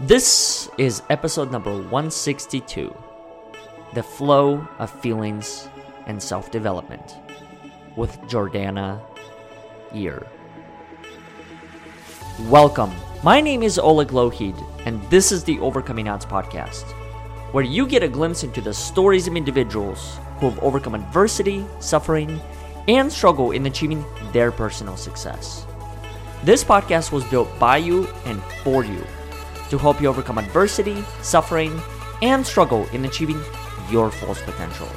This is episode number 162 The Flow of Feelings and Self Development with Jordanna Eyre. Welcome. My name is Oleg Lohid, and this is the Overcoming Odds podcast, where you get a glimpse into the stories of individuals who have overcome adversity, suffering, and struggle in achieving their personal success. This podcast was built by you and for you to help you overcome adversity, suffering, and struggle in achieving your fullest potential.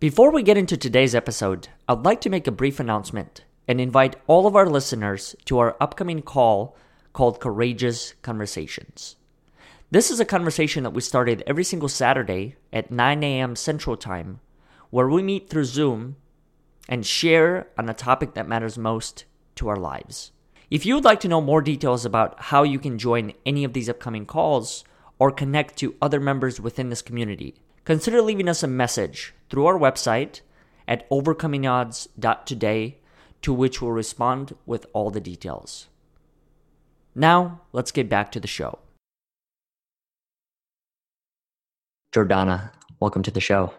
Before we get into today's episode, I'd like to make a brief announcement and invite all of our listeners to our upcoming call called Courageous Conversations. This is a conversation that we started every single Saturday at 9 a.m. Central Time, where we meet through Zoom and share on a topic that matters most to our lives. If you would like to know more details about how you can join any of these upcoming calls or connect to other members within this community, consider leaving us a message through our website at overcomingodds.today, to which we'll respond with all the details. Now, let's get back to the show. Jordanna, welcome to the show.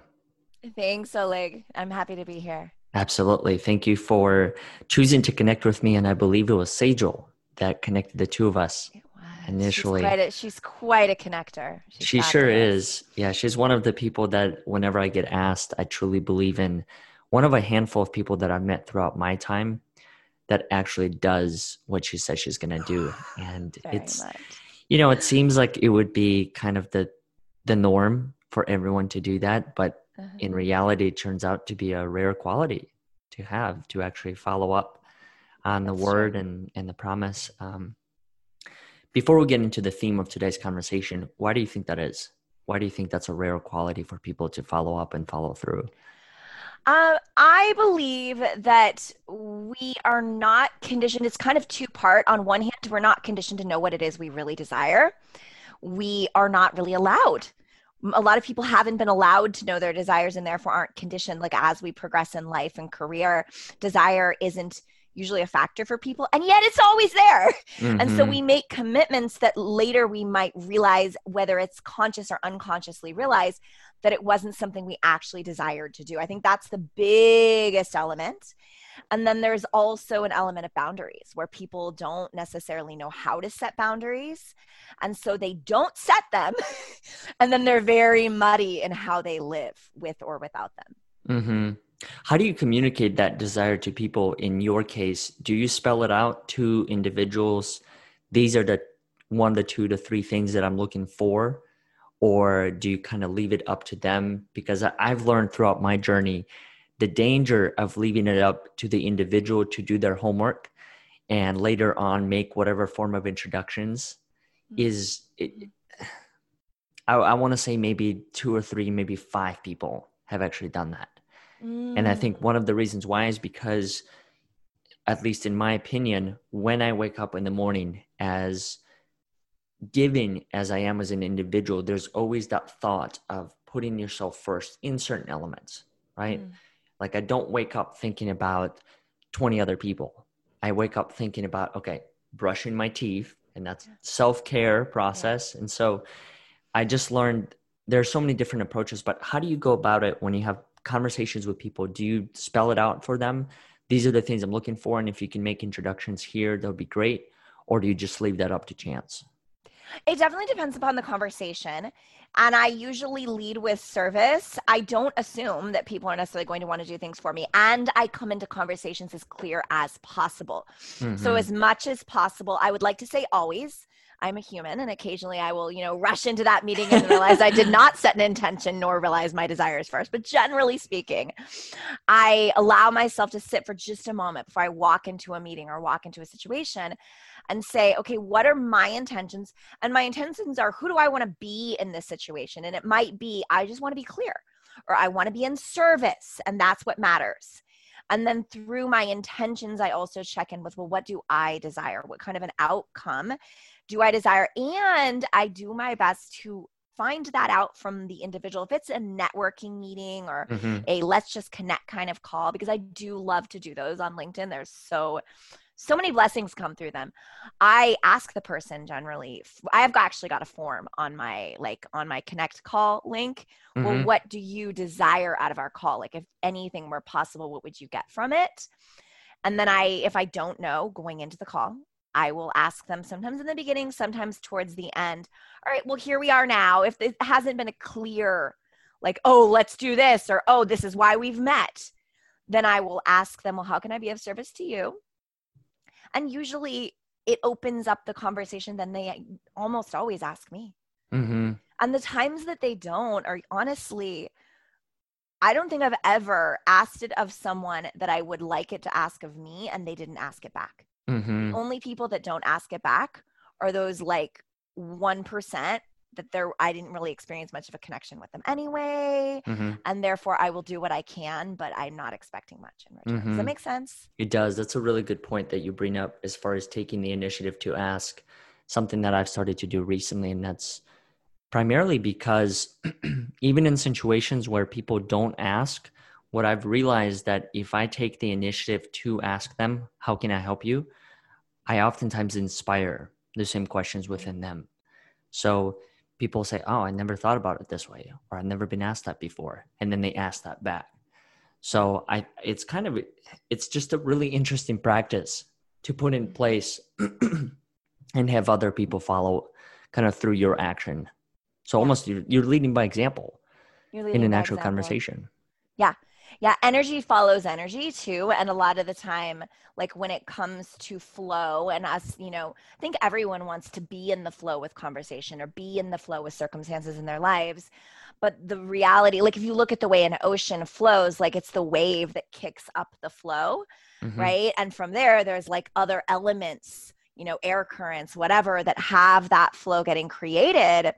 Thanks, Oleg. I'm happy to be here. Absolutely. Thank you for choosing to connect with me. And I believe it was Sejal that connected the two of us initially. She's quite a, she's quite a connector. She's she sure is. Yeah, she's one of the people that whenever I get asked, I truly believe in. One of a handful of people that I've met throughout my time that actually does what she says she's going to do. And Very it's, much. you know, it seems like it would be kind of the the norm for everyone to do that, but uh-huh. in reality turns out to be a rare quality to have to actually follow up on That's the word and and the promise um, before we get into the theme of today's conversation why do you think that is why do you think that's a rare quality for people to follow up and follow through uh, I believe that we are not conditioned. It's kind of two part. On one hand, we're not conditioned to know what it is we really desire. We are not really allowed a lot of people haven't been allowed to know their desires and therefore aren't conditioned like as we progress in life and career desire isn't usually a factor for people and yet it's always there mm-hmm. and so mm-hmm. we make commitments that later we might realize whether it's conscious or unconsciously realize that it wasn't something we actually desired to do i think that's the biggest element and then there's also an element of boundaries where people don't necessarily know how to set boundaries. And so they don't set them. and then they're very muddy in how they live with or without them. Mm-hmm. How do you communicate that desire to people in your case? Do you spell it out to individuals? These are the one, the two, the three things that I'm looking for? Or do you kind of leave it up to them? Because I've learned throughout my journey the danger of leaving it up to the individual to do their homework and later on make whatever form of introductions mm-hmm. is it, I, I want to say maybe two or three, maybe five people have actually done that. Mm. And I think one of the reasons why is because, at least in my opinion, when I wake up in the morning as giving as I am as an individual, there's always that thought of putting yourself first in certain elements, right? Mm. Like I don't wake up thinking about 20 other people. I wake up thinking about, okay, brushing my teeth, and that's self-care process. Yeah. And so I just learned there's so many different approaches, but how do you go about it when you have conversations with people? Do you spell it out for them? These are the things I'm looking for, and if you can make introductions here, that would be great. Or do you just leave that up to chance? It definitely depends upon the conversation. And I usually lead with service. I don't assume that people are necessarily going to want to do things for me. And I come into conversations as clear as possible. Mm-hmm. So, as much as possible, I would like to say always. I'm a human and occasionally I will, you know, rush into that meeting and realize I did not set an intention nor realize my desires first. But generally speaking, I allow myself to sit for just a moment before I walk into a meeting or walk into a situation and say, okay, what are my intentions? And my intentions are who do I want to be in this situation? And it might be, I just want to be clear, or I want to be in service, and that's what matters. And then through my intentions, I also check in with, well, what do I desire? What kind of an outcome do I desire? And I do my best to find that out from the individual if it's a networking meeting or Mhm. a let's just connect kind of call because i do love to do those on linkedin there's so so many blessings come through them. I ask the person generally i have actually got a form on my like on my connect call link. Well Mhm. what do you desire out of our call? Like if anything were possible what would you get from it? And then i if i don't know going into the call i will ask them sometimes in the beginning sometimes towards the end all right well here we are now. If it hasn't been a clear like oh let's do this or oh this is why we've met then i will ask them well how can i be of service to you and usually it opens up the conversation then they almost always ask me Mhm. and the times that they don't are honestly, I don't think I've ever asked it of someone that I would like it to ask of me and they didn't ask it back. Mhm. Only people that don't ask it back are those like 1% that they're I didn't really experience much of a connection with them anyway. Mhm. And therefore I will do what I can, but I'm not expecting much in return. Does that Mhm. make sense? It does. That's a really good point that you bring up as far as taking the initiative to ask something that I've started to do recently. And that's primarily because even in situations where people don't ask, what I've realized that if I take the initiative to ask them, how can I help you? I oftentimes inspire the same questions within them. So people say, Oh, I never thought about it this way, or I've never been asked that before. And then they ask that back. So I it's kind of it's just a really interesting practice to put in place and have other people follow kind of through your action. So almost you're, you're leading by example You're in an actual example. conversation. Yeah, energy follows energy too. And a lot of the time, like when it comes to flow and us, you know, I think everyone wants to be in the flow with conversation or be in the flow with circumstances in their lives. But the reality, like if you look at the way an ocean flows, like it's the wave that kicks up the flow, Mhm. right? And from there, there's like other elements, you know, air currents, whatever, that have that flow getting created.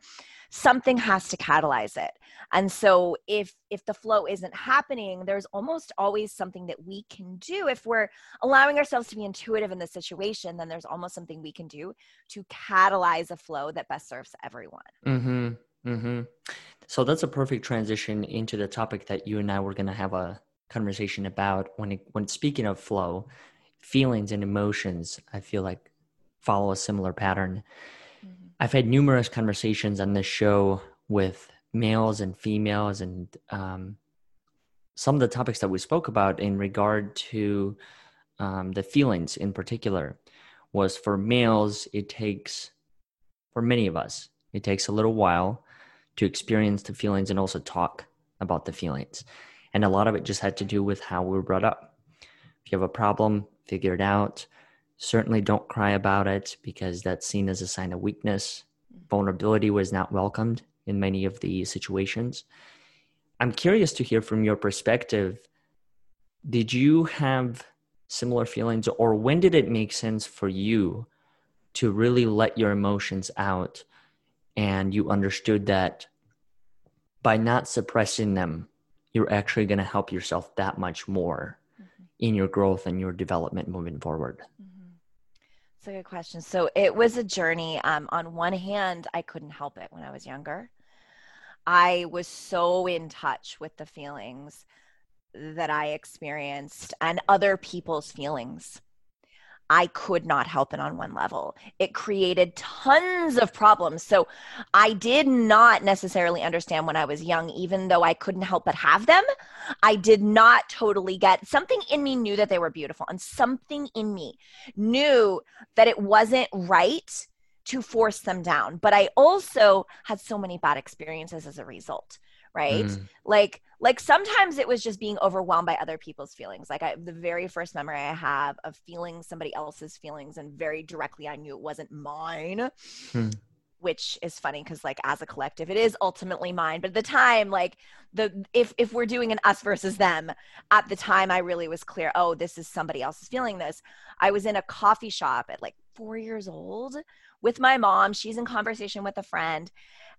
Something has to catalyze it and so if if the flow isn't happening there's almost always something that we can do if we're allowing ourselves to be intuitive in the situation then there's almost something we can do to catalyze a flow that best serves everyone Mm-hmm. Mm-hmm. So that's a perfect transition into the topic that you and I were going to have a conversation about when it, when speaking of flow, feelings and emotions. I feel like follow a similar pattern. I've had numerous conversations on this show with males and females, and um, some of the topics that we spoke about in regard to um, the feelings in particular was for males, it takes, for many of us, it takes a little while to experience the feelings and also talk about the feelings. And a lot of it just had to do with how we were brought up. If you have a problem, figure it out. Certainly don't cry about it because that's seen as a sign of weakness. Mm-hmm. Vulnerability was not welcomed in many of the situations. I'm curious to hear from your perspective. Did you have similar feelings, or when did it make sense for you to really let your emotions out and you understood that by not suppressing them, you're actually going to help yourself that much more mm-hmm. in your growth and your development moving forward? Mm-hmm. It's a good question. So it was a journey. Um, on one hand, I couldn't help it when I was younger. I was so in touch with the feelings that I experienced and other people's feelings. I could not help it on one level. It created tons of problems. So I did not necessarily understand when I was young, even though I couldn't help but have them. I did not totally get something in me knew that they were beautiful, and something in me knew that it wasn't right to force them down. But I also had so many bad experiences as a result, right? Mm, like like sometimes it was just being overwhelmed by other people's feelings. Like I, the very first memory i have of feeling somebody else's feelings and very directly i knew it wasn't mine Hmm. which is funny because like as a collective it is ultimately mine. But at the time like the if if we're doing an us versus them at the time i really was clear oh this is somebody else's feeling this. I was in a coffee shop at like four years old with my mom. She's in conversation with a friend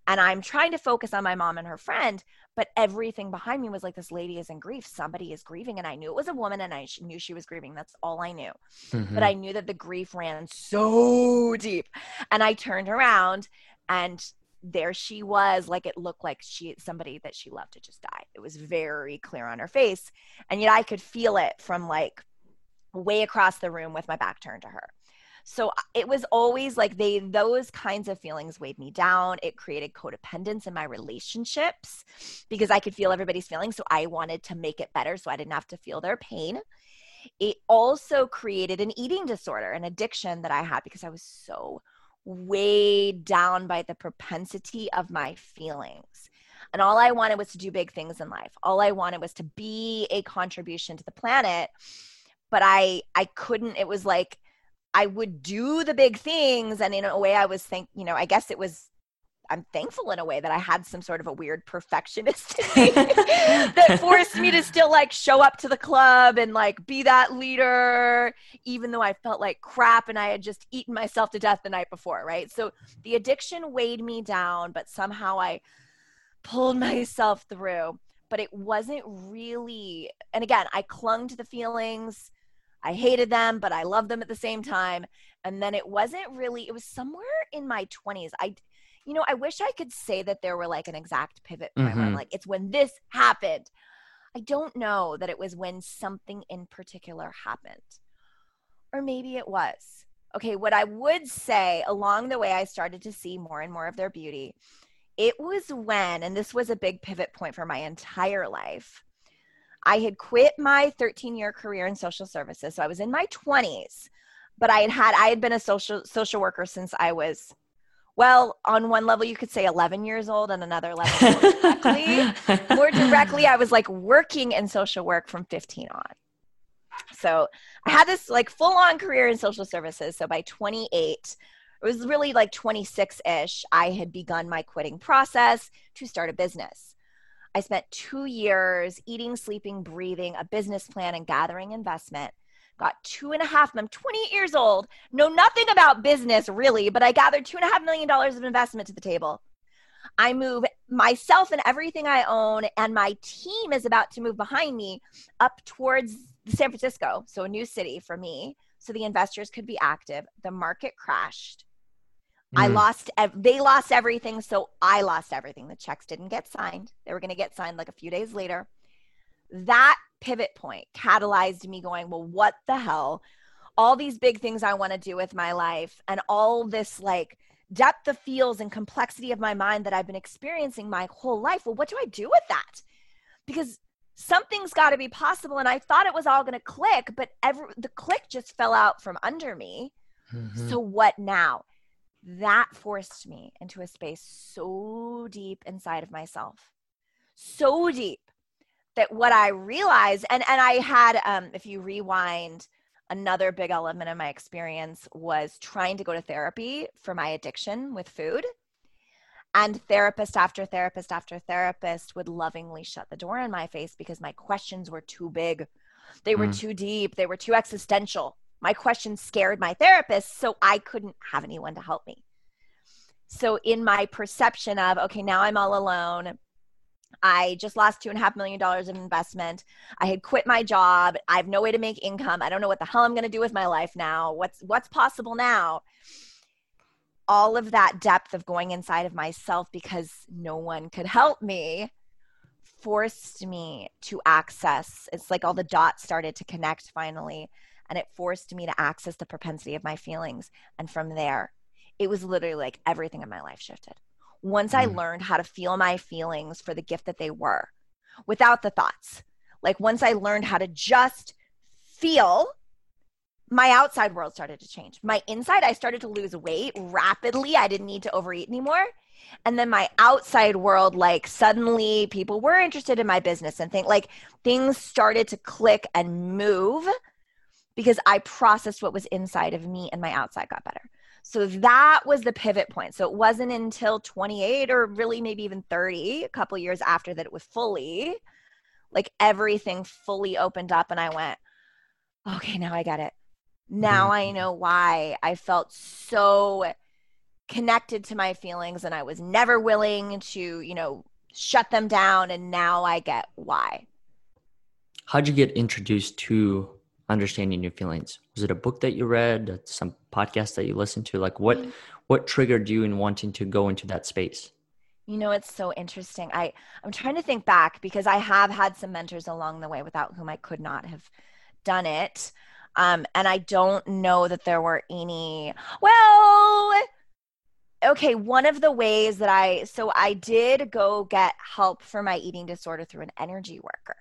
and I'm trying to focus on my mom and her friend, but everything behind me was like, this lady is in grief. Somebody is grieving. And I knew it was a woman and I knew she was grieving. That's all I knew. mhm. But I knew that the grief ran so deep. And I turned around and there she was like it looked like she somebody that she loved had just died it was very clear on her face and yet i could feel it from like way across the room with my back turned to her so it was always like they those kinds of feelings weighed me down it created codependence in my relationships because i could feel everybody's feelings so i wanted to make it better so i didn't have to feel their pain it also created an eating disorder an addiction that i had because i was so weighed down by the propensity of my feelings. And all I wanted was to do big things in life. All I wanted was to be a contribution to the planet. But I I couldn't it was like I would do the big things and in a way I was think, you know, I guess it was I'm thankful in a way that I had some sort of a weird perfectionist that forced me to still like show up to the club and like be that leader, even though I felt like crap and I had just eaten myself to death the night before, right? So the addiction weighed me down, but somehow I pulled myself through. But it wasn't really, and again, I clung to the feelings. I hated them, but I loved them at the same time. And then it wasn't really, it was somewhere in my 20s. I, you know, I wish I could say that there were like an exact pivot point mm-hmm. where I'm like, it's when this happened. I don't know that it was when something in particular happened. Or maybe it was. Okay, what I would say along the way, I started to see more and more of their beauty. It was when, and this was a big pivot point for my entire life. I had quit my 13 year career in social services. So I was in my 20s, but I had had, I had been a social, social worker since I was well, on one level, you could say 11 years old, and another level, more directly, more directly, I was like working in social work from 15 on. So I had this like full on career in social services. So by 28, it was really like 26 ish, I had begun my quitting process to start a business. I spent two years eating, sleeping, breathing, a business plan, and gathering investment got two and a half, I'm 28 years old, know nothing about business really, but I gathered two and a half million dollars of investment to the table. I move myself and everything I own, and my team is about to move behind me up towards San Francisco, so a new city for me, so the investors could be active. The market crashed. Mm. I lost, they lost everything, so I lost everything. The checks didn't get signed. They were going to get signed like a few days later. That pivot point catalyzed me going, well, what the hell? All these big things I want to do with my life and all this like depth of feels and complexity of my mind that I've been experiencing my whole life. Well, what do I do with that? Because something's got to be possible. And I thought it was all going to click, but every, the click just fell out from under me. Mm-hmm. So what now? That forced me into a space so deep inside of myself. So deep that what I realized, and and I had, um, if you rewind, another big element of my experience was trying to go to therapy for my addiction with food. And therapist after therapist after therapist would lovingly shut the door in my face because my questions were too big. They were mm. too deep. They were too existential. My questions scared my therapist, so I couldn't have anyone to help me. So, in my perception of, okay, now I'm all alone, I just lost two and a half million dollars of investment. I had quit my job. I have no way to make income. I don't know what the hell I'm going to do with my life now. What's what's possible now? All of that depth of going inside of myself because no one could help me forced me to access. It's like all the dots started to connect finally and it forced me to access the propensity of my feelings and from there it was literally like everything in my life shifted once mm. I learned how to feel my feelings for the gift that they were without the thoughts. Like once I learned how to just feel, my outside world started to change. My inside, I started to lose weight rapidly. I didn't need to overeat anymore. And then my outside world, like suddenly people were interested in my business and think like things started to click and move because I processed what was inside of me and my outside got better. So that was the pivot point. So it wasn't until 28 or really maybe even 30, a couple years after that it was fully like everything fully opened up and I went, okay, now I get it. Now mm-hmm. I know why I felt so connected to my feelings and I was never willing to, you know, shut them down and now I get why. How'd you get introduced to understanding your feelings. Was it a book that you read some podcast that you listened to? Like what what triggered you in wanting to go into that space? You know it's so interesting. I i'm trying to think back because i have had some mentors along the way without whom i could not have done it. Um, and i don't know that there were any well okay one of the ways that i so i did go get help for my eating disorder through an energy worker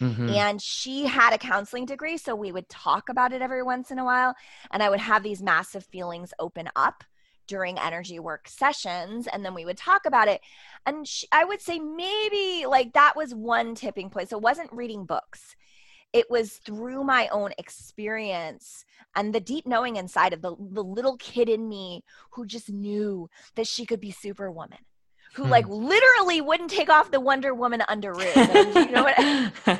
mm-hmm. and she had a counseling degree so we would talk about it every once in a while and i would have these massive feelings open up during energy work sessions and then we would talk about it. And she, i would say maybe like that was one tipping point. So it wasn't reading books. It was through my own experience and the deep knowing inside of the, the little kid in me who just knew that she could be superwoman who hmm. like literally wouldn't take off the wonder woman underoos you know what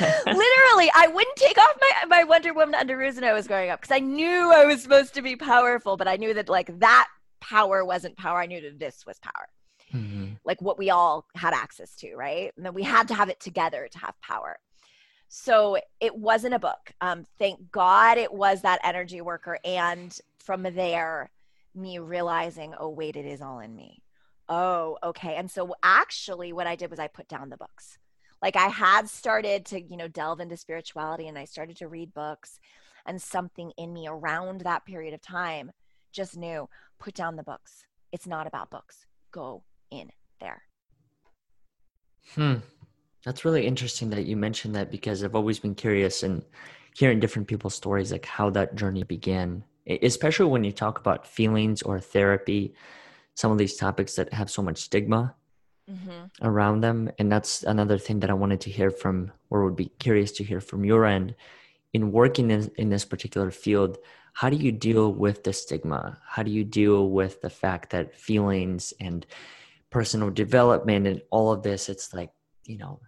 literally i wouldn't take off my, my wonder woman underoos when i was growing up because i knew i was supposed to be powerful but i knew that like that power wasn't power i knew that this was power mm-hmm. like what we all had access to right and that we had to have it together to have power so it wasn't a book. Um, thank God it was that energy worker. And from there, me realizing, oh, wait, it is all in me. Oh, okay. And so actually, what I did was I put down the books. Like I had started to, you know, delve into spirituality and I started to read books, and something in me around that period of time just knew put down the books. It's not about books. Go in there. Hmm. That's really interesting that you mentioned that because I've always been curious and hearing different people's stories, like how that journey began, especially when you talk about feelings or therapy, some of these topics that have so much stigma mm-hmm. around them. And that's another thing that I wanted to hear from, or would be curious to hear from your end. In working in, in this particular field, how do you deal with the stigma? How do you deal with the fact that feelings and personal development and all of this, it's like, you know,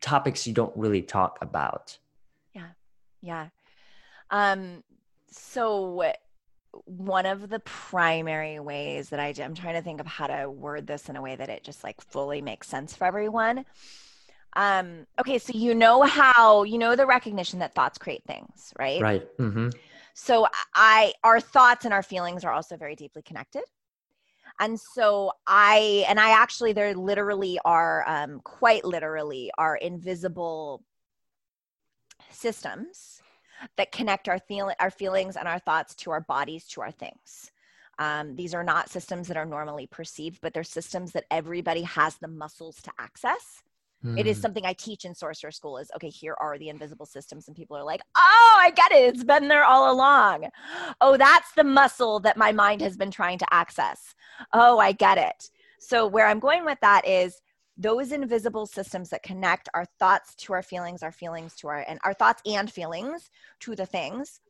topics you don't really talk about. Yeah. Yeah. Um, so one of the primary ways that I do, I'm trying to think of how to word this in a way that it just like fully makes sense for everyone. Um, okay, so you know how you know the recognition that thoughts create things, right? Right. Mm-hmm. So I, our thoughts and our feelings are also very deeply connected. And so I, and I actually, there literally are, um, quite literally, are invisible systems that connect our, feel, our feelings and our thoughts to our bodies, to our things. Um, these are not systems that are normally perceived, but they're systems that everybody has the muscles to access. Mm. It is hmm. something I teach in sorcerer school is okay, here are the invisible systems. And people are like, oh, I get it. It's been there all along. Oh, that's the muscle that my mind has been trying to access. Oh, I get it. So, where I'm going with that is those invisible systems that connect our thoughts to our feelings, our feelings to our, and our thoughts and feelings to the things.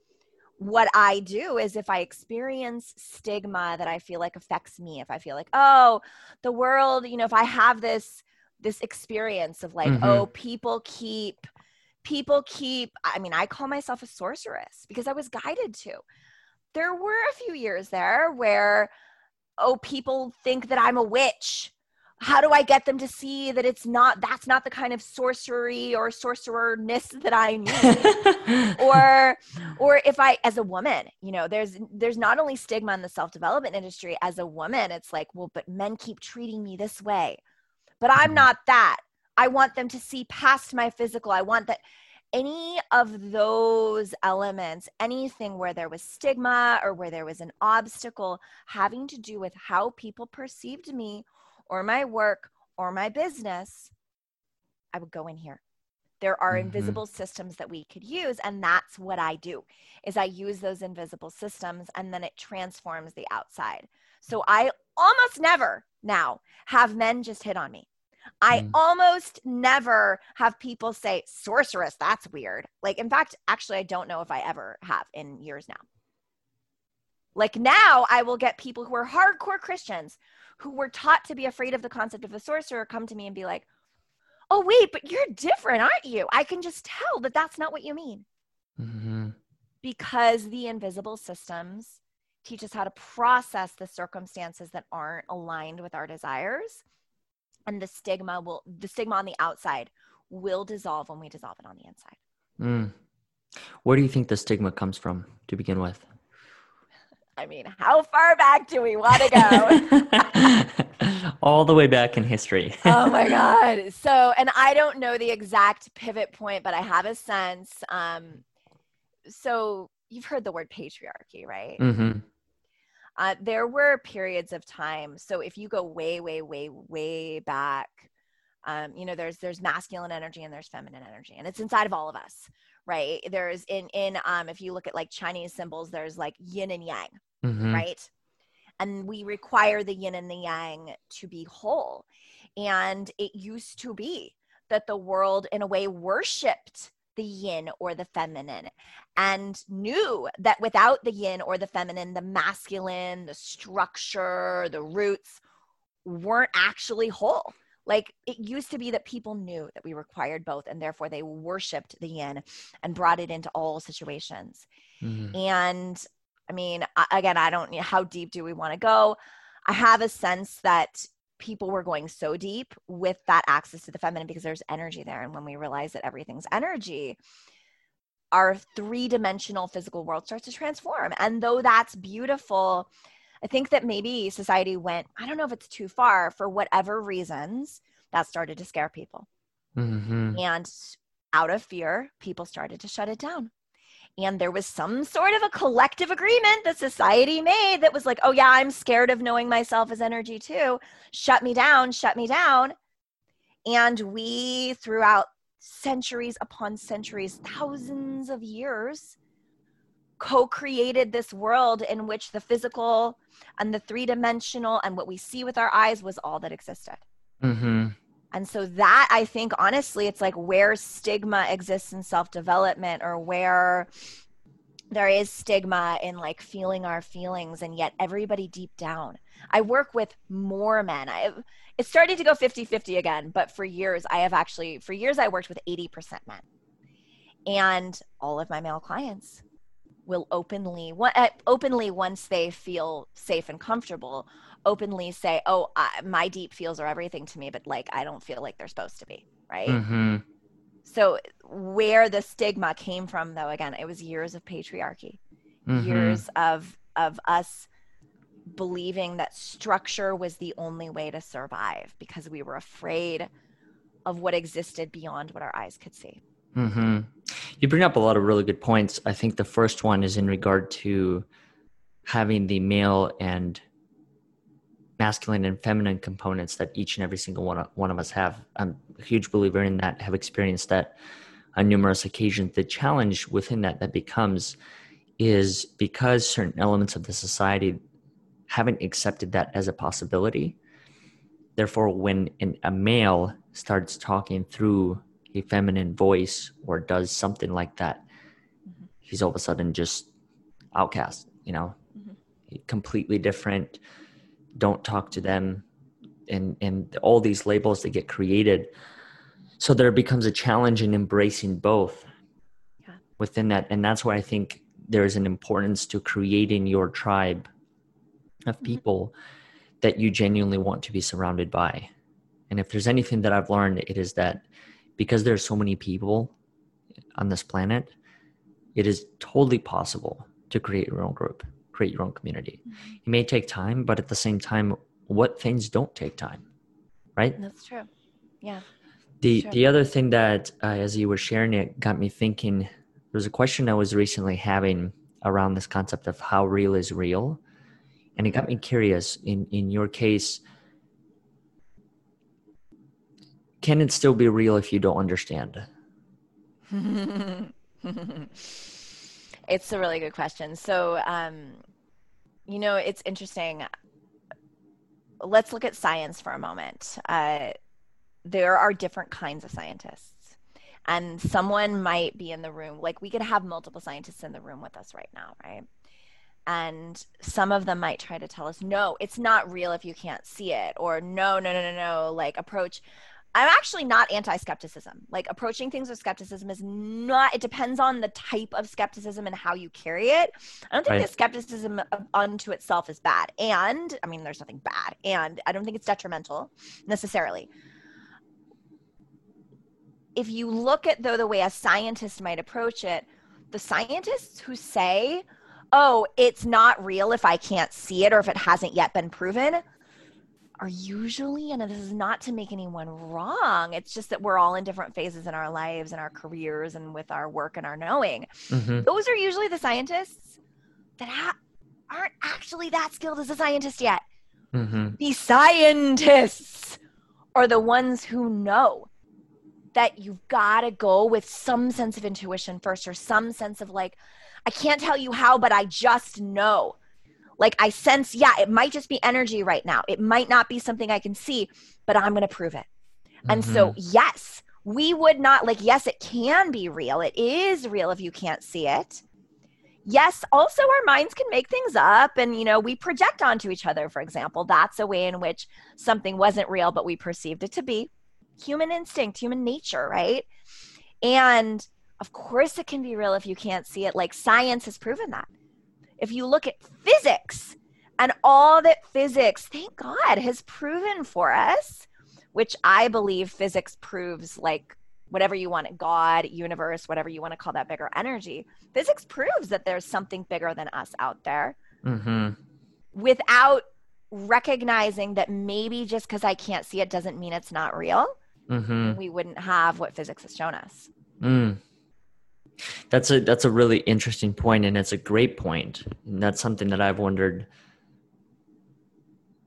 What I do is if I experience stigma that I feel like affects me, if I feel like, oh, the world, you know, if I have this this experience of like, mm-hmm. oh, people keep people keep I mean, I call myself a sorceress because I was guided to. There were a few years there where oh, people think that I'm a witch. How do I get them to see that it's not that's not the kind of sorcery or sorcererness that I need? or or if I as a woman, you know, there's there's not only stigma in the self-development industry as a woman, it's like, well, but men keep treating me this way. But I'm mm-hmm. not that. I want them to see past my physical. I want that any of those elements, anything where there was stigma or where there was an obstacle having to do with how people perceived me or my work or my business, I would go in here. There are mm-hmm. invisible systems that we could use and that's what I do. Is I use those invisible systems and then it transforms the outside. So I almost never now have men just hit on me. I mm. almost never have people say sorceress. That's weird. Like, in fact, actually, I don't know if I ever have in years now. Like, now I will get people who are hardcore Christians who were taught to be afraid of the concept of a sorcerer come to me and be like, oh, wait, but you're different, aren't you? I can just tell that that's not what you mean. Mm-hmm. Because the invisible systems teach us how to process the circumstances that aren't aligned with our desires and the stigma will the stigma on the outside will dissolve when we dissolve it on the inside mm. where do you think the stigma comes from to begin with I mean, how far back do we want to go? All the way back in history. oh my God. So, and I don't know the exact pivot point, but I have a sense. Um, so, you've heard the word patriarchy, right? Mm-hmm. Uh, there were periods of time. So, if you go way, way, way, way back, um, you know, there's there's masculine energy and there's feminine energy, and it's inside of all of us, right? There's in in um, if you look at like Chinese symbols, there's like yin and yang, mm-hmm. right? And we require the yin and the yang to be whole. And it used to be that the world, in a way, worshiped the yin or the feminine and knew that without the yin or the feminine, the masculine, the structure, the roots weren't actually whole. Like it used to be that people knew that we required both, and therefore they worshiped the yin and brought it into all situations. Mm-hmm. And I mean, again, I don't know how deep do we want to go. I have a sense that people were going so deep with that access to the feminine because there's energy there. And when we realize that everything's energy, our three dimensional physical world starts to transform. And though that's beautiful, I think that maybe society went, I don't know if it's too far for whatever reasons that started to scare people. Mm-hmm. And out of fear, people started to shut it down. And there was some sort of a collective agreement that society made that was like, oh, yeah, I'm scared of knowing myself as energy too. Shut me down, shut me down. And we, throughout centuries upon centuries, thousands of years, co created this world in which the physical and the three dimensional and what we see with our eyes was all that existed. Mm-hmm. And so, that I think, honestly, it's like where stigma exists in self development or where there is stigma in like feeling our feelings, and yet everybody deep down. I work with more men. I have it's starting to go 50 50 again, but for years, I have actually, for years, I worked with 80% men. And all of my male clients will openly uh, openly once they feel safe and comfortable openly say oh I, my deep feels are everything to me but like i don't feel like they're supposed to be right mm-hmm. so where the stigma came from though again it was years of patriarchy mm-hmm. years of of us believing that structure was the only way to survive because we were afraid of what existed beyond what our eyes could see Mm-hmm. You bring up a lot of really good points. I think the first one is in regard to having the male and masculine and feminine components that each and every single one of, one of us have. I'm a huge believer in that, have experienced that on numerous occasions. The challenge within that that becomes is because certain elements of the society haven't accepted that as a possibility. Therefore, when an, a male starts talking through a feminine voice or does something like that, mm-hmm. he's all of a sudden just outcast, you know, mm-hmm. completely different. Don't talk to them. And, and all these labels that get created. So there becomes a challenge in embracing both yeah. within that. And that's why I think there's an importance to creating your tribe of mm-hmm. people mm-hmm. that you genuinely want to be surrounded by. And if there's anything that I've learned, it is that because there's so many people on this planet, it is totally possible to create your own group, create your own community. Mm-hmm. It may take time, but at the same time, what things don't take time, right? That's true. Yeah. The true. the other thing that uh, as you were sharing it got me thinking. There was a question I was recently having around this concept of how real is real, and it got me curious. In in your case, can it still be real if you don't understand? it's a really good question. So, um, you know, it's interesting. Let's look at science for a moment. Uh, there are different kinds of scientists, and someone might be in the room. Like, we could have multiple scientists in the room with us right now, right? and some of them might try to tell us no it's not real if you can't see it or no no no no no like approach I'm actually not anti skepticism. Like approaching things with skepticism is not, it depends on the type of skepticism and how you carry it. I don't think right. that skepticism unto itself is bad. And I mean, there's nothing bad. And I don't think it's detrimental necessarily. If you look at, though, the way a scientist might approach it, the scientists who say, oh, it's not real if I can't see it or if it hasn't yet been proven, are usually, and this is not to make anyone wrong, it's just that we're all in different phases in our lives and our careers and with our work and our knowing. Mm-hmm. Those are usually the scientists that ha- aren't actually that skilled as a scientist yet. Mm-hmm. The scientists are the ones who know that you've got to go with some sense of intuition first or some sense of like, I can't tell you how, but I just know like I sense, yeah, it might just be energy right now. It might not be something I can see, but I'm going to prove it. Mm-hmm. And so, mm-hmm. yes, we would not like, yes, it can be real. It is real if you can't see it. Yes, also our minds can make things up and, you know, we project onto each other, for example. That's a way in which something wasn't real, but we perceived it to be. Human instinct, human nature, right? And of course, it can be real if you can't see it. Like science has proven that if you look at physics and all that physics, thank God, has proven for us, which I believe physics proves like whatever you want it God, universe, whatever you want to call that bigger energy. Physics proves that there's something bigger than us out there mm-hmm. without recognizing that maybe just because I can't see it doesn't mean it's not real. Mm-hmm. We wouldn't have what physics has shown us. Mm. That's a that's a really interesting point, and it's a great point. And that's something that I've wondered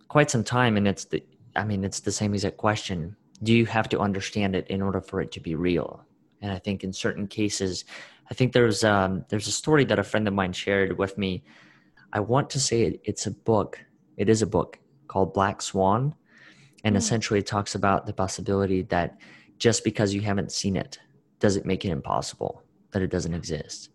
quite some time. And it's the I mean, it's the same exact question. Do you have to understand it in order for it to be real? And I think in certain cases, I think there's um, there's a story that a friend of mine shared with me. I want to say it, it's a book. It is a book called Black Swan, and mm. essentially it talks about the possibility that just because you haven't seen it doesn't make it impossible that it doesn't exist.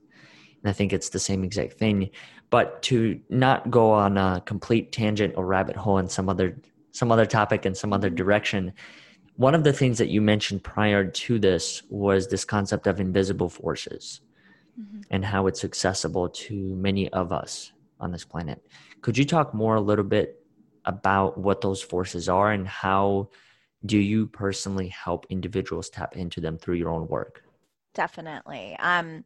And I think it's the same exact thing. But to not go on a complete tangent or rabbit hole in some other some other topic in some other mm-hmm. direction, one of the things that you mentioned prior to this was this concept of invisible forces mm-hmm. and how it's accessible to many of us on this planet. Could you talk more a little bit about what those forces are and how do you personally help individuals tap into them through your own work? Definitely. Um,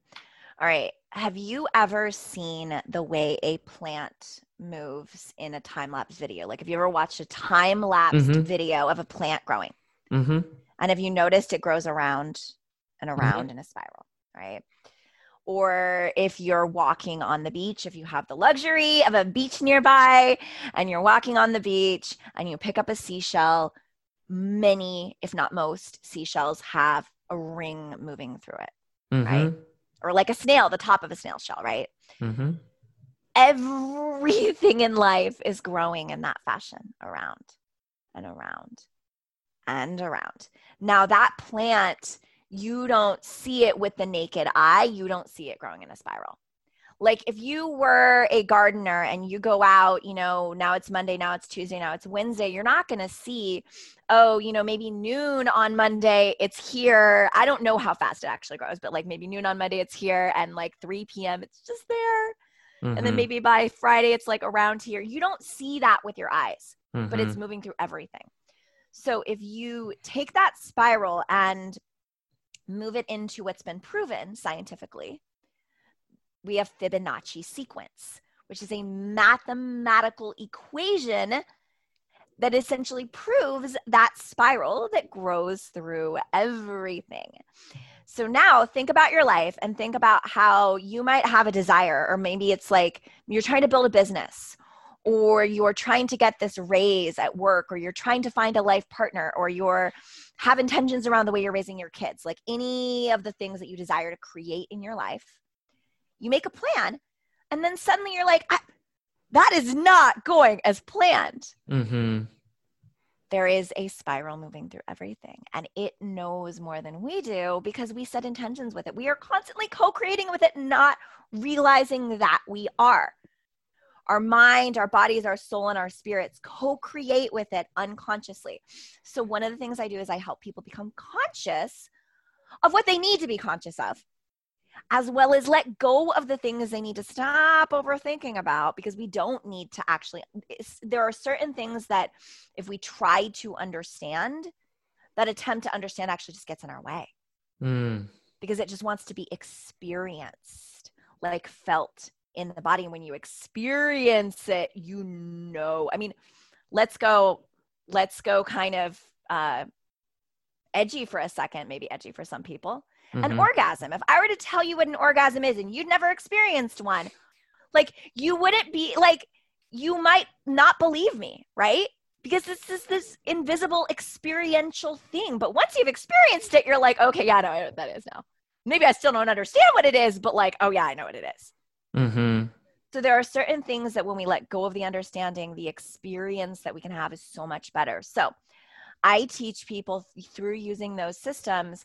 all right. Have you ever seen the way a plant moves in a time lapse video? Like, have you ever watched a time lapse mm-hmm. video of a plant growing? Mm-hmm. And have you noticed it grows around and mm-hmm. around mm-hmm. in a spiral, right? Or if you're walking on the beach, if you have the luxury of a beach nearby and you're walking on the beach and you pick up a seashell, many, if not most, seashells have a ring moving through it, mm-hmm. right? Or like a snail, the top of a snail shell, right? Mm-hmm. Everything in life is growing in that fashion around and around and around. Now, that plant, you don't see it with the naked eye, you don't see it growing in a spiral like if you were a gardener and you go out you know now it's monday now it's tuesday now it's wednesday you're not going to see oh you know maybe noon on monday it's here i don't know how fast it actually grows but like maybe noon on monday it's here and like 3 p.m it's just there mm-hmm. and then mm-hmm. maybe by friday it's like around here you don't see that with your eyes mm-hmm. but it's mm-hmm. moving through everything so if you take that spiral and move it into what's been proven scientifically we have Fibonacci sequence, which is a mathematical equation that essentially proves that spiral that grows through everything. So now think about your life and think about how you might have a desire, or maybe it's like you're trying to build a business, or you're trying to get this raise at work, or you're trying to find a life partner, or you're have intentions around the way you're raising your kids, like any of the things that you desire to create in your life you make a plan and then suddenly you're like that is not going as planned mm-hmm. there is a spiral moving through everything and it knows more than we do because we set intentions with it we are constantly co-creating with it not realizing that we are our mind, our bodies, our soul, and our spirits co create with it unconsciously. So, one of the things I do is I help people become conscious of what they need to be conscious of as well as let go of the things they need to stop overthinking about because we don't need to actually there are certain things that if we try to understand that attempt to understand actually just gets in our way. Mm. because it just wants to be experienced like felt in the body. And when you experience it you know i mean let's go let's go kind of uh edgy for a second maybe edgy for some people mm-hmm. an orgasm if i were to tell you what an orgasm is and you'd never experienced one like you wouldn't be like you might not believe me right because this is this invisible experiential thing but once you've experienced it you're like okay yeah i know what that is now maybe i still don't understand what it is but like oh yeah i know what it is. Mm-hmm. So there are certain things that when we let go of the understanding, the experience that we can have is so much better. So I teach people through using those systems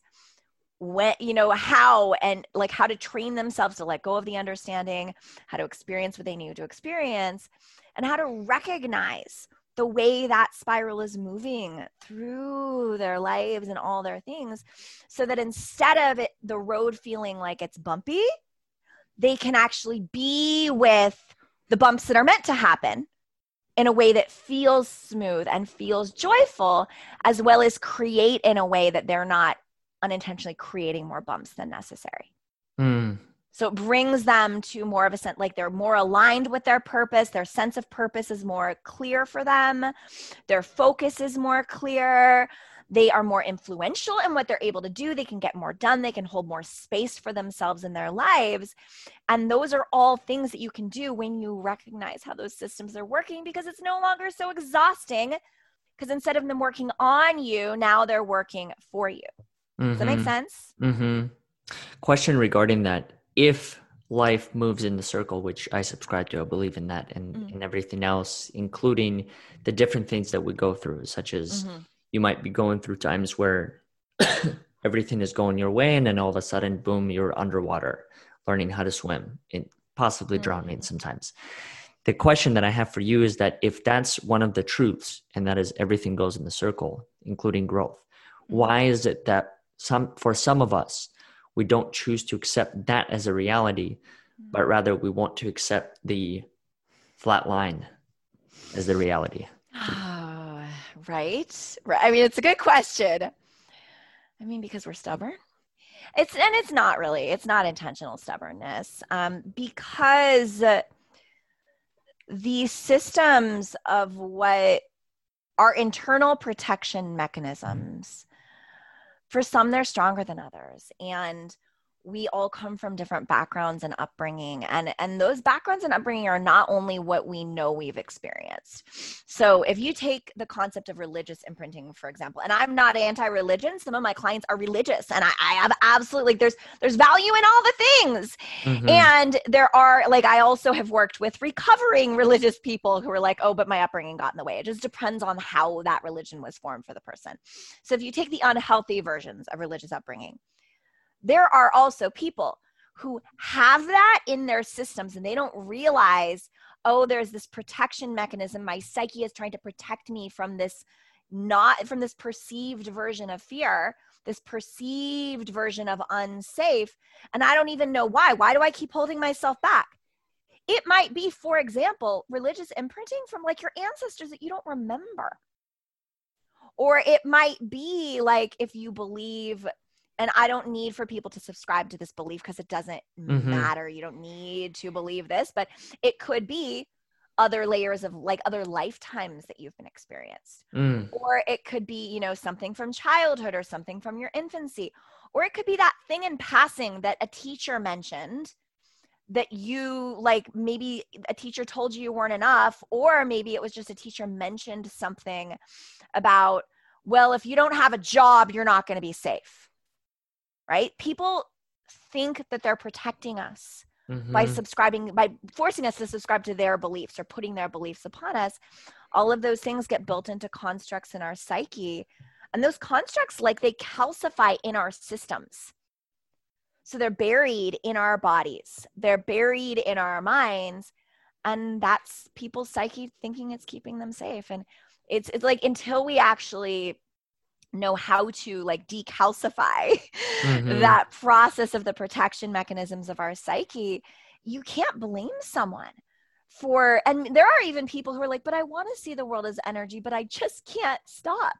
when you know how and like how to train themselves to let go of the understanding, how to experience what they need to experience, and how to recognize the way that spiral is moving through their lives and all their things so that instead of it the road feeling like it's bumpy they can actually be with the bumps that are meant to happen in a way that feels smooth and feels joyful, as well as create in a way that they're not unintentionally creating more bumps than necessary. Mm. So it brings them to more of a sense like they're more aligned with their purpose. Their sense of purpose is more clear for them. Their focus is more clear they are more influential in what they're able to do. They can get more done. They can hold more space for themselves in their lives. And those are all things that you can do when you recognize how those systems are working because it's no longer so exhausting. Because instead of them working on you, now they're working for you. Mm-hmm. Does that make mm-hmm. sense? Mm-hmm. Question regarding that. If life moves in the circle, which I subscribe to, I believe in that, and, mm-hmm. and everything else, including the different things that we go through, such as mm-hmm you might be going through times where everything is going your way and then all of a sudden boom you're underwater learning how to swim and possibly mm-hmm. drowning sometimes the question that i have for you is that if that's one of the truths and that is everything goes in the circle including growth why is it that some for some of us we don't choose to accept that as a reality but mm-hmm. rather we want to accept the flat line as the reality right? Right. I mean, it's a good question. I mean, because we're stubborn. It's and it's not really. It's not intentional stubbornness. Um, because the systems of what our internal protection mechanisms, for some they're stronger than others, and we all come from different backgrounds and upbringing and and those backgrounds and upbringing are not only what we know we've experienced. So if you take the concept of religious imprinting for example and i'm not anti-religion some of my clients are religious and i, I have absolutely like there's there's value in all the things. Mm-hmm. and there are like i also have worked with recovering religious people who are like oh but my upbringing got in the way. It just depends on how that religion was formed for the person. So if you take the unhealthy versions of religious upbringing there are also people who have that in their systems and they don't realize oh there's this protection mechanism. My psyche is trying to protect me from this not from this perceived version of fear this perceived version of unsafe. And i don't even know why. Why do i keep holding myself back? It might be for example religious imprinting from like your ancestors that you don't remember. Or it might be like if you believe and I don't need for people to subscribe to this belief because it doesn't mm-hmm. matter. You don't need to believe this, but it could be other layers of like other lifetimes that you've been experienced. Mm. Or it could be, you know, something from childhood or something from your infancy. Or it could be that thing in passing that a teacher mentioned that you like maybe a teacher told you you weren't enough or maybe it was just a teacher mentioned something about well if you don't have a job you're not going to be safe right? People think that they're protecting us mm-hmm. by subscribing, by forcing us to subscribe to their beliefs or putting their beliefs upon us. All of those things get built into constructs in our psyche. And those constructs, like they calcify in our systems. So they're buried in our bodies, they're buried in our minds. And that's people's psyche thinking it's keeping them safe. And it's, it's like until we actually know how to like decalcify mm-hmm. that process of the protection mechanisms of our psyche you can't blame someone for and there are even people who are like but i want to see the world as energy but i just can't stop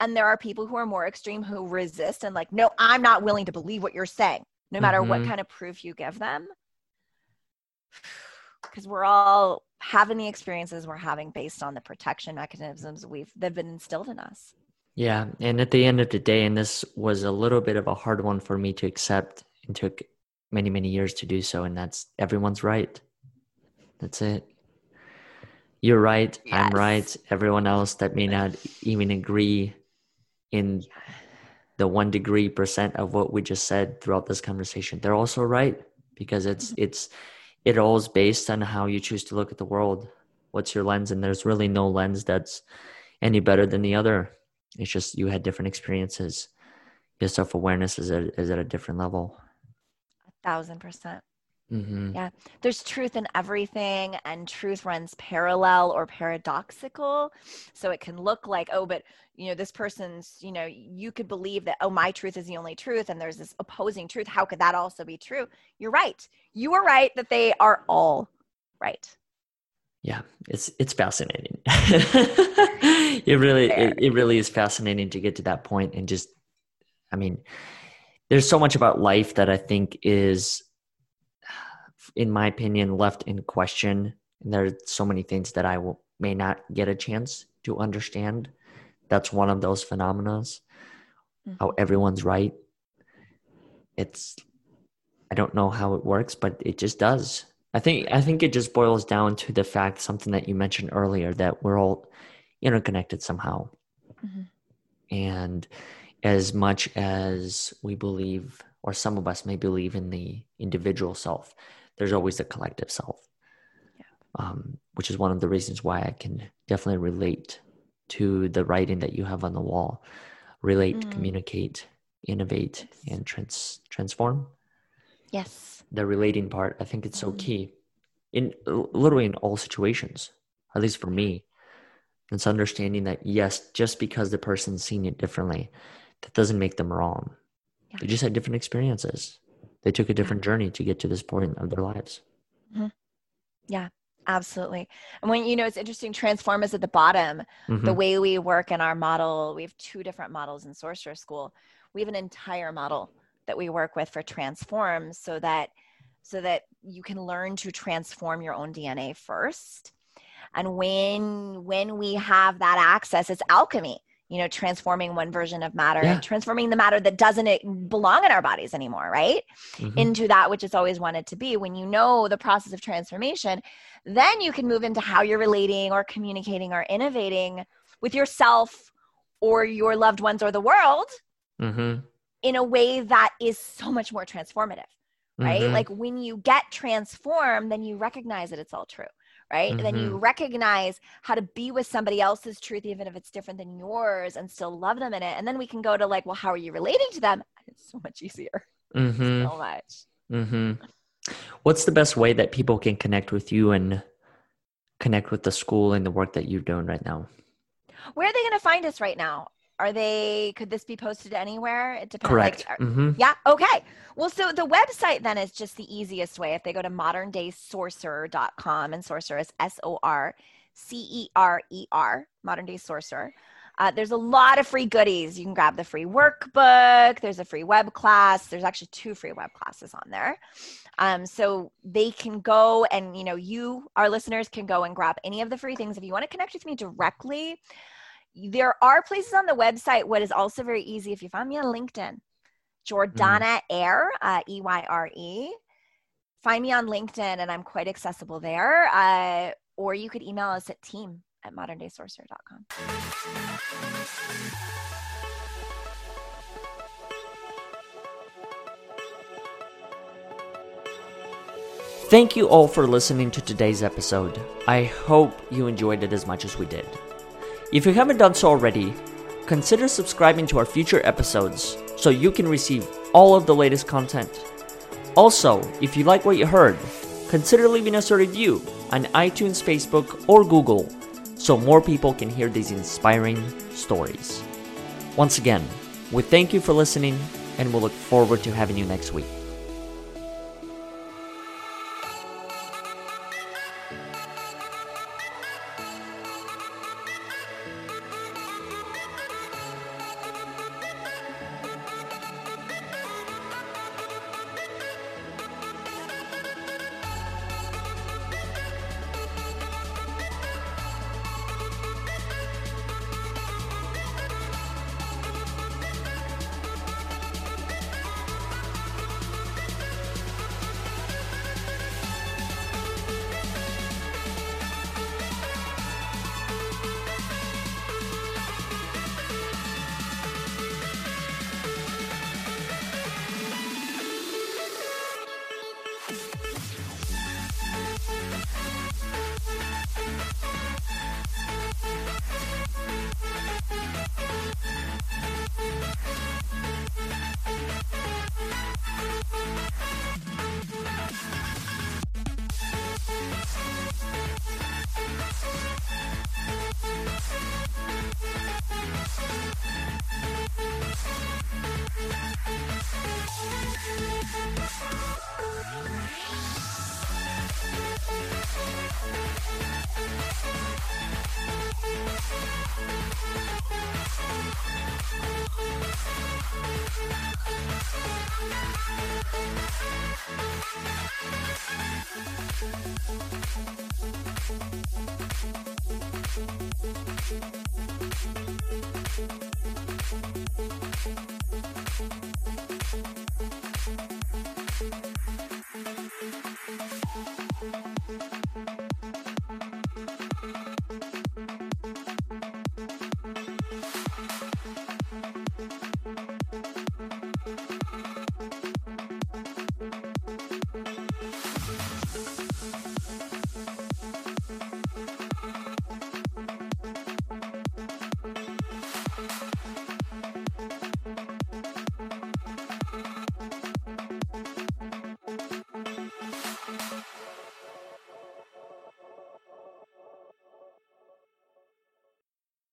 and there are people who are more extreme who resist and like no i'm not willing to believe what you're saying no matter mm-hmm. what kind of proof you give them because we're all having the experiences we're having based on the protection mechanisms we've they've been instilled in us. Yeah, and at the end of the day, and this was a little bit of a hard one for me to accept, and took many many years to do so, and that's everyone's right. That's it. You're right. Yes. I'm right. Everyone else that may not even agree in the one degree percent of what we just said throughout this conversation, they're also right because it's mm-hmm. it's it all is based on how you choose to look at the world. What's your lens? And there's really no lens that's any better than the other. It's just you had different experiences. Your self awareness is at, is at a different level. A thousand percent. Mm-hmm. Yeah, there's truth in everything, and truth runs parallel or paradoxical. So it can look like, oh, but you know, this person's, you know, you could believe that, oh, my truth is the only truth, and there's this opposing truth. How could that also be true? You're right. You are right that they are all right. Yeah, it's it's fascinating. it really it, it really is fascinating to get to that point and just, I mean, there's so much about life that I think is in my opinion, left in question. And there are so many things that I will, may not get a chance to understand. That's one of those phenomena. Mm-hmm. How everyone's right. It's I don't know how it works, but it just does. I think I think it just boils down to the fact something that you mentioned earlier that we're all interconnected somehow. Mm-hmm. And as much as we believe or some of us may believe in the individual self, there's always the collective self, yeah. um, which is one of the reasons why I can definitely relate to the writing that you have on the wall. Relate, mm. communicate, innovate, yes. and trans- transform. Yes. The relating part, I think it's so mm. key in literally in all situations, at least for me. It's understanding that yes, just because the person's seeing it differently, that doesn't make them wrong. Yeah. They just had different experiences they took a different journey to get to this point of their lives. Mm-hmm. Yeah, absolutely. And when you know, it's interesting, transform is at the bottom. Mm-hmm. The way we work in our model, we have two different models in Sorcerer School. We have an entire model that we work with for transform so that so that you can learn to transform your own DNA first. And when when we have that access, it's alchemy you know transforming one version of matter yeah. and transforming the matter that doesn't eh, belong in our bodies anymore right mm-hmm. into that which it's always wanted to be when you know the process of transformation then you can move into how you're relating or communicating or innovating with yourself or your loved ones or the world mm-hmm. in a way that is so much more transformative right mm-hmm. like when you get transformed then you recognize that it's all true right? Mm-hmm. And then you mm-hmm. recognize how to be with somebody else's truth, even if it's different than yours, and still love them in it. And then we can go to like, well, how are you relating to them? It's so much easier. Mm-hmm. So much. Mm-hmm. What's the best way that people can connect with you and connect with the school and the work that you're doing right now? Where are they going to find us right now? Are they, could this be posted anywhere? It depends. Correct. Like, mm-hmm. Yeah. Okay. Well, so the website then is just the easiest way. If they go to moderndaysorcerer.com and sorcerer is S O R C E R E R, modern day sorcerer. Uh, there's a lot of free goodies. You can grab the free workbook. There's a free web class. There's actually two free web classes on there. Um, so they can go and, you know, you, our listeners, can go and grab any of the free things. If you want to connect with me directly, there are places on the website. What is also very easy if you find me on LinkedIn, Jordanna mm. Eyre, uh, E Y R E. Find me on LinkedIn, and I'm quite accessible there. Uh, or you could email us at team at moderndaysorcerer.com. Thank you all for listening to today's episode. I hope you enjoyed it as much as we did. If you haven't done so already, consider subscribing to our future episodes so you can receive all of the latest content. Also, if you like what you heard, consider leaving us a review on iTunes, Facebook, or Google so more people can hear these inspiring stories. Once again, we thank you for listening and we'll look forward to having you next week.